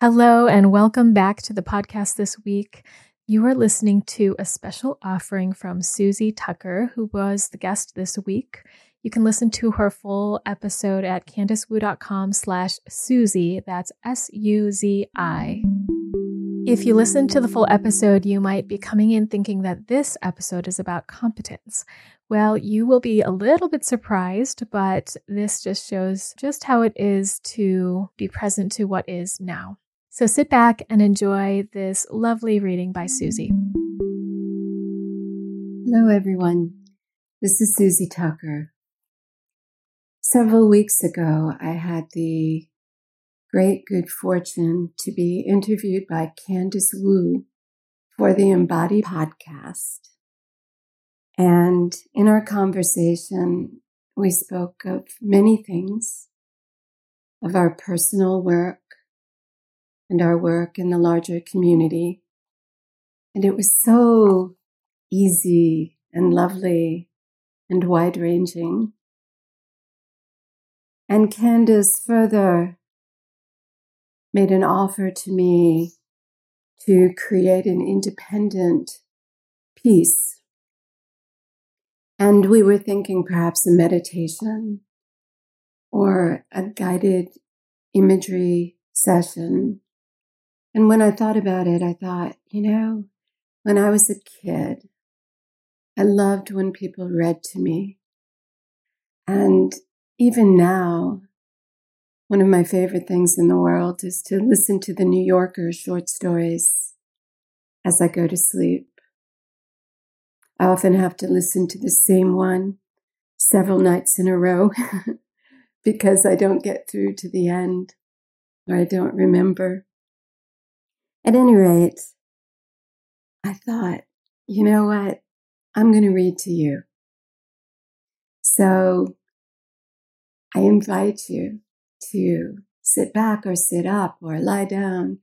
Hello, and welcome back to the podcast this week. You are listening to a special offering from Suzi Tucker, who was the guest this week. You can listen to her full episode at candicewu.com slash Suzi. That's S-U-Z-I. If you listen to the full episode, you might be coming in thinking that this episode is about competence. Well, you will be a little bit surprised, but this just shows just how it is to be present to what is now. So sit back and enjoy this lovely reading by Suzi. Hello, everyone. This is Suzi Tucker. Several weeks ago, I had the great good fortune to be interviewed by Candice Wu for the Embody podcast. And in our conversation, we spoke of many things of our personal work, and our work in the larger community. And it was so easy and lovely and wide ranging. And Candice further made an offer to me to create an independent piece. And we were thinking perhaps a meditation or a guided imagery session and when I thought about it, I thought, you know, when I was a kid, I loved when people read to me. And even now, one of my favorite things in the world is to listen to the New Yorker short stories as I go to sleep. I often have to listen to the same one several nights in a row because I don't get through to the end or I don't remember. At any rate, I thought, you know what? I'm going to read to you. So I invite you to sit back or sit up or lie down.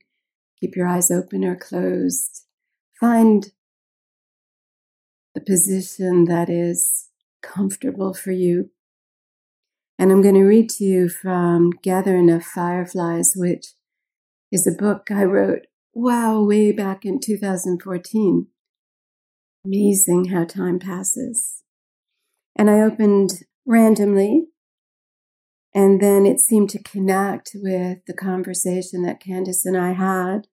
Keep your eyes open or closed. Find the position that is comfortable for you. And I'm going to read to you from Gathering of Fireflies, which is a book I wrote wow, way back in 2014. Amazing how time passes. And I opened randomly, and then it seemed to connect with the conversation that Candice and I had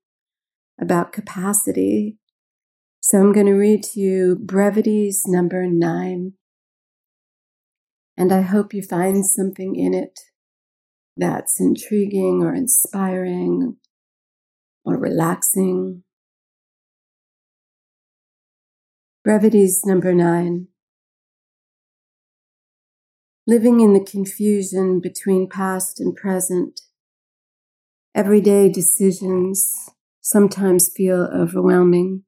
about capacity. So I'm going to read to you Brevities number nine. And I hope you find something in it that's intriguing or inspiring or relaxing. Brevities number nine. Living in the confusion between past and present, everyday decisions sometimes feel overwhelming.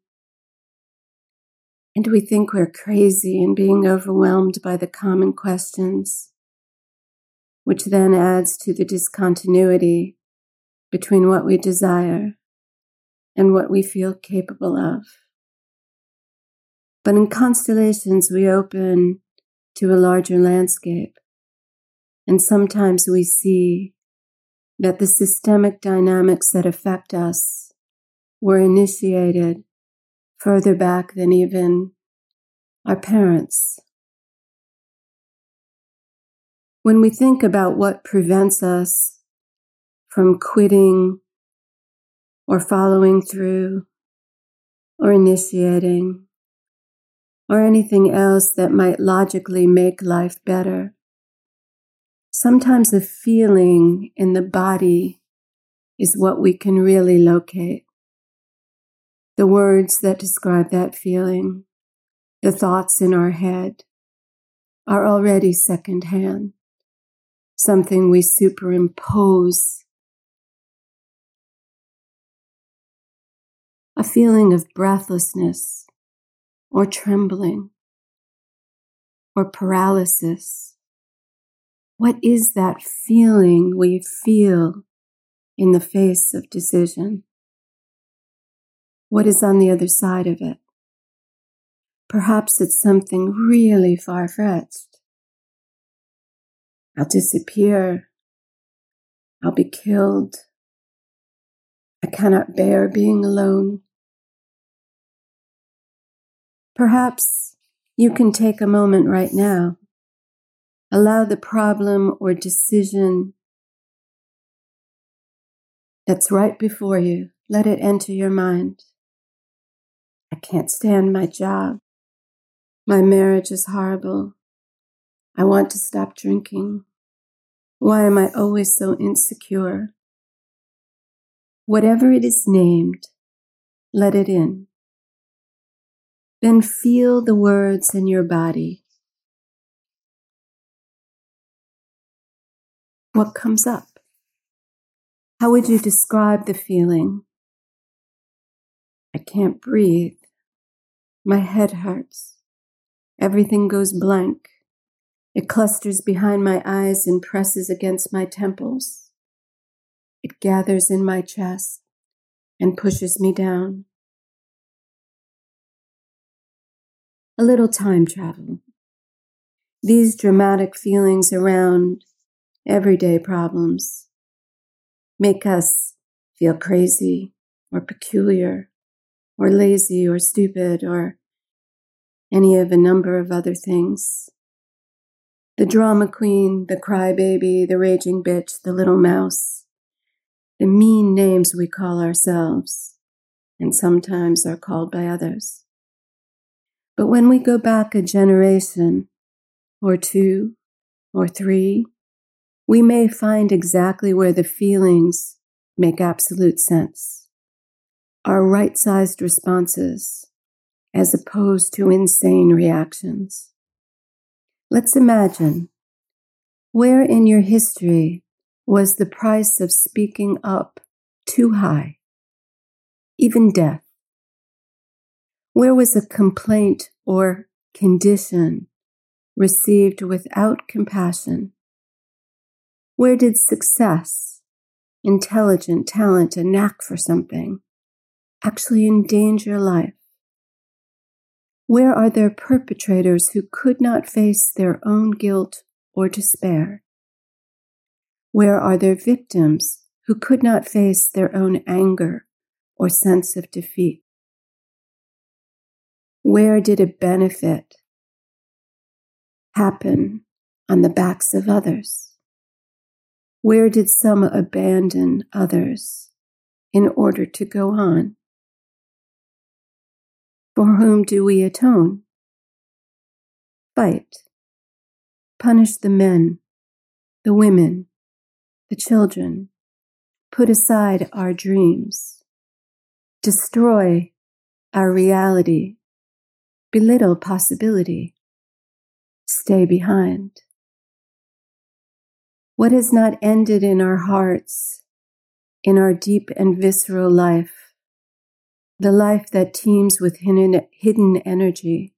And we think we're crazy in being overwhelmed by the common questions, which then adds to the discontinuity between what we desire and what we feel capable of. But in constellations, we open to a larger landscape. And sometimes we see that the systemic dynamics that affect us were initiated further back than even our parents. When we think about what prevents us from quitting or following through or initiating or anything else that might logically make life better. Sometimes the feeling in the body is what we can really locate. The words that describe that feeling, the thoughts in our head, are already secondhand, something we superimpose a feeling of breathlessness or trembling or paralysis. What is that feeling we feel in the face of decision? What is on the other side of it? Perhaps it's something really far fetched. I'll disappear. I'll be killed. I cannot bear being alone. Perhaps you can take a moment right now. Allow the problem or decision that's right before you, let it enter your mind. I can't stand my job. My marriage is horrible. I want to stop drinking. Why am I always so insecure? Whatever it is named, let it in. Then feel the words in your body. What comes up? How would you describe the feeling? I can't breathe. My head hurts. Everything goes blank. It clusters behind my eyes and presses against my temples. It gathers in my chest and pushes me down. A little time travel. These dramatic feelings around everyday problems make us feel crazy or peculiar or lazy or stupid or any of a number of other things. The drama queen, the crybaby, the raging bitch, the little mouse, the mean names we call ourselves and sometimes are called by others. But when we go back a generation or two or three, we may find exactly where the feelings make absolute sense, are right sized responses as opposed to insane reactions. Let's imagine where in your history was the price of speaking up too high, even death? Where was a complaint or condition received without compassion? Where did success, intelligent talent, a knack for something actually endanger life? Where are there perpetrators who could not face their own guilt or despair? Where are there victims who could not face their own anger or sense of defeat? Where did a benefit happen on the backs of others? Where did some abandon others in order to go on? For whom do we atone? Fight. Punish the men, the women, the children. Put aside our dreams. Destroy our reality. Belittle possibility. Stay behind. What has not ended in our hearts, in our deep and visceral life, the life that teems with hidden energy,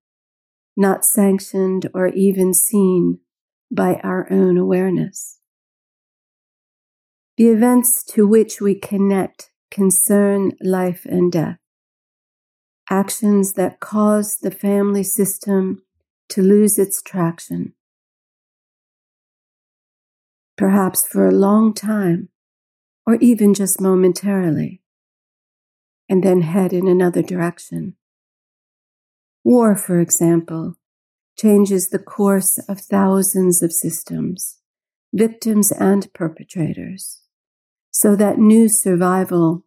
not sanctioned or even seen by our own awareness. The events to which we connect concern life and death, actions that cause the family system to lose its traction. Perhaps for a long time, or even just momentarily and then head in another direction. War, for example, changes the course of thousands of systems, victims and perpetrators, so that new survival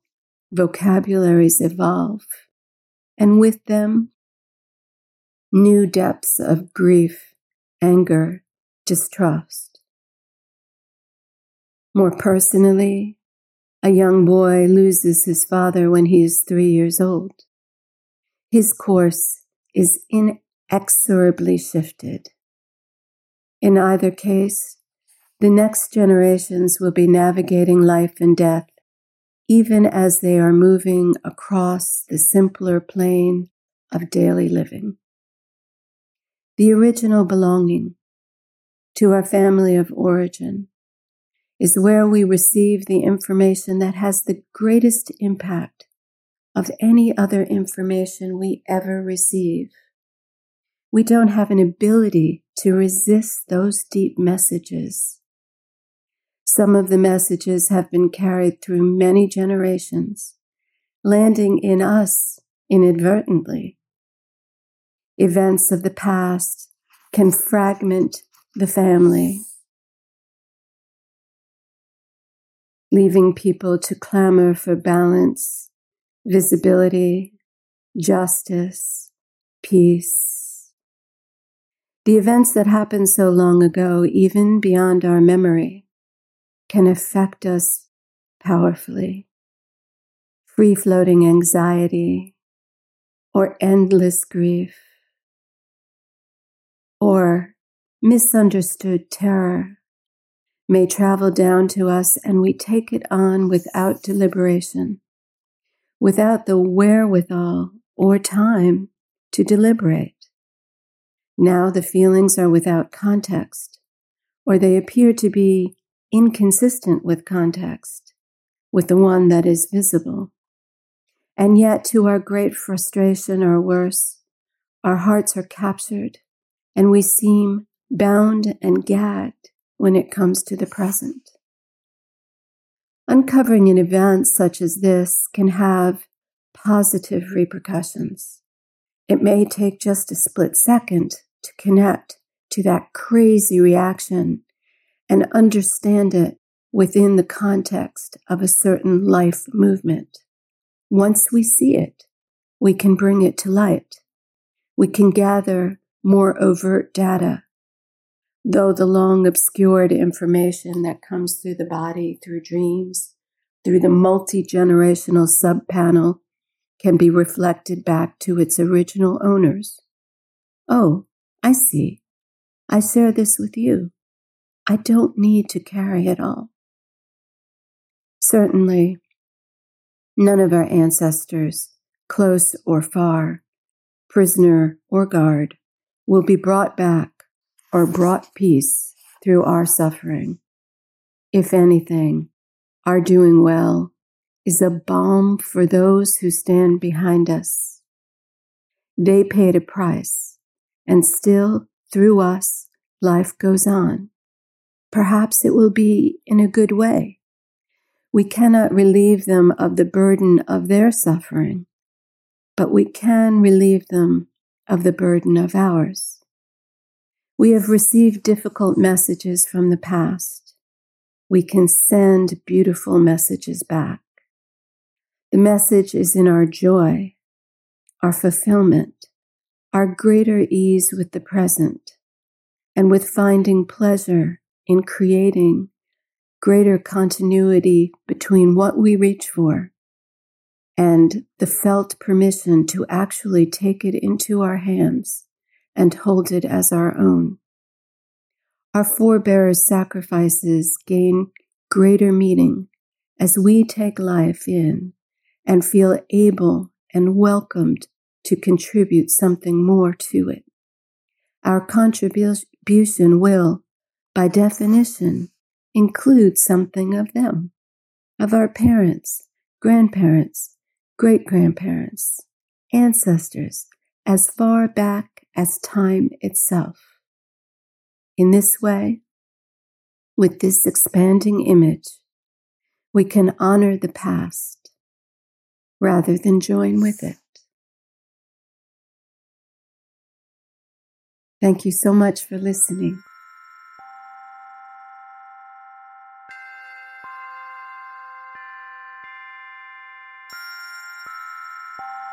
vocabularies evolve, and with them, new depths of grief, anger, distrust. More personally, a young boy loses his father when he is three years old. His course is inexorably shifted. In either case, the next generations will be navigating life and death, even as they are moving across the simpler plane of daily living. The original belonging to our family of origin is where we receive the information that has the greatest impact of any other information we ever receive. We don't have an ability to resist those deep messages. Some of the messages have been carried through many generations, landing in us inadvertently. Events of the past can fragment the family, leaving people to clamor for balance, visibility, justice, peace. The events that happened so long ago, even beyond our memory, can affect us powerfully. Free floating anxiety or endless grief or misunderstood terror may travel down to us and we take it on without deliberation, without the wherewithal or time to deliberate. Now the feelings are without context, or they appear to be inconsistent with context, with the one that is visible. And yet, to our great frustration or worse, our hearts are captured and we seem bound and gagged when it comes to the present. Uncovering an event such as this can have positive repercussions. It may take just a split second to connect to that crazy reaction and understand it within the context of a certain life movement. Once we see it, we can bring it to light. We can gather more overt data. Though the long obscured information that comes through the body, through dreams, through the multi generational subpanel can be reflected back to its original owners. Oh, I see. I share this with you. I don't need to carry it all. Certainly, none of our ancestors, close or far, prisoner or guard, will be brought back or brought peace through our suffering. If anything, our doing well is a balm for those who stand behind us. They paid a price, and still, through us, life goes on. Perhaps it will be in a good way. We cannot relieve them of the burden of their suffering, but we can relieve them of the burden of ours. We have received difficult messages from the past. We can send beautiful messages back. The message is in our joy, our fulfillment, our greater ease with the present, and with finding pleasure in creating greater continuity between what we reach for and the felt permission to actually take it into our hands and hold it as our own. Our forebears' sacrifices gain greater meaning as we take life in and feel able and welcomed to contribute something more to it. Our contribution will, by definition, include something of them, of our parents, grandparents, great grandparents, ancestors, as far back as time itself. In this way, with this expanding image, we can honor the past rather than join with it. Thank you so much for listening. you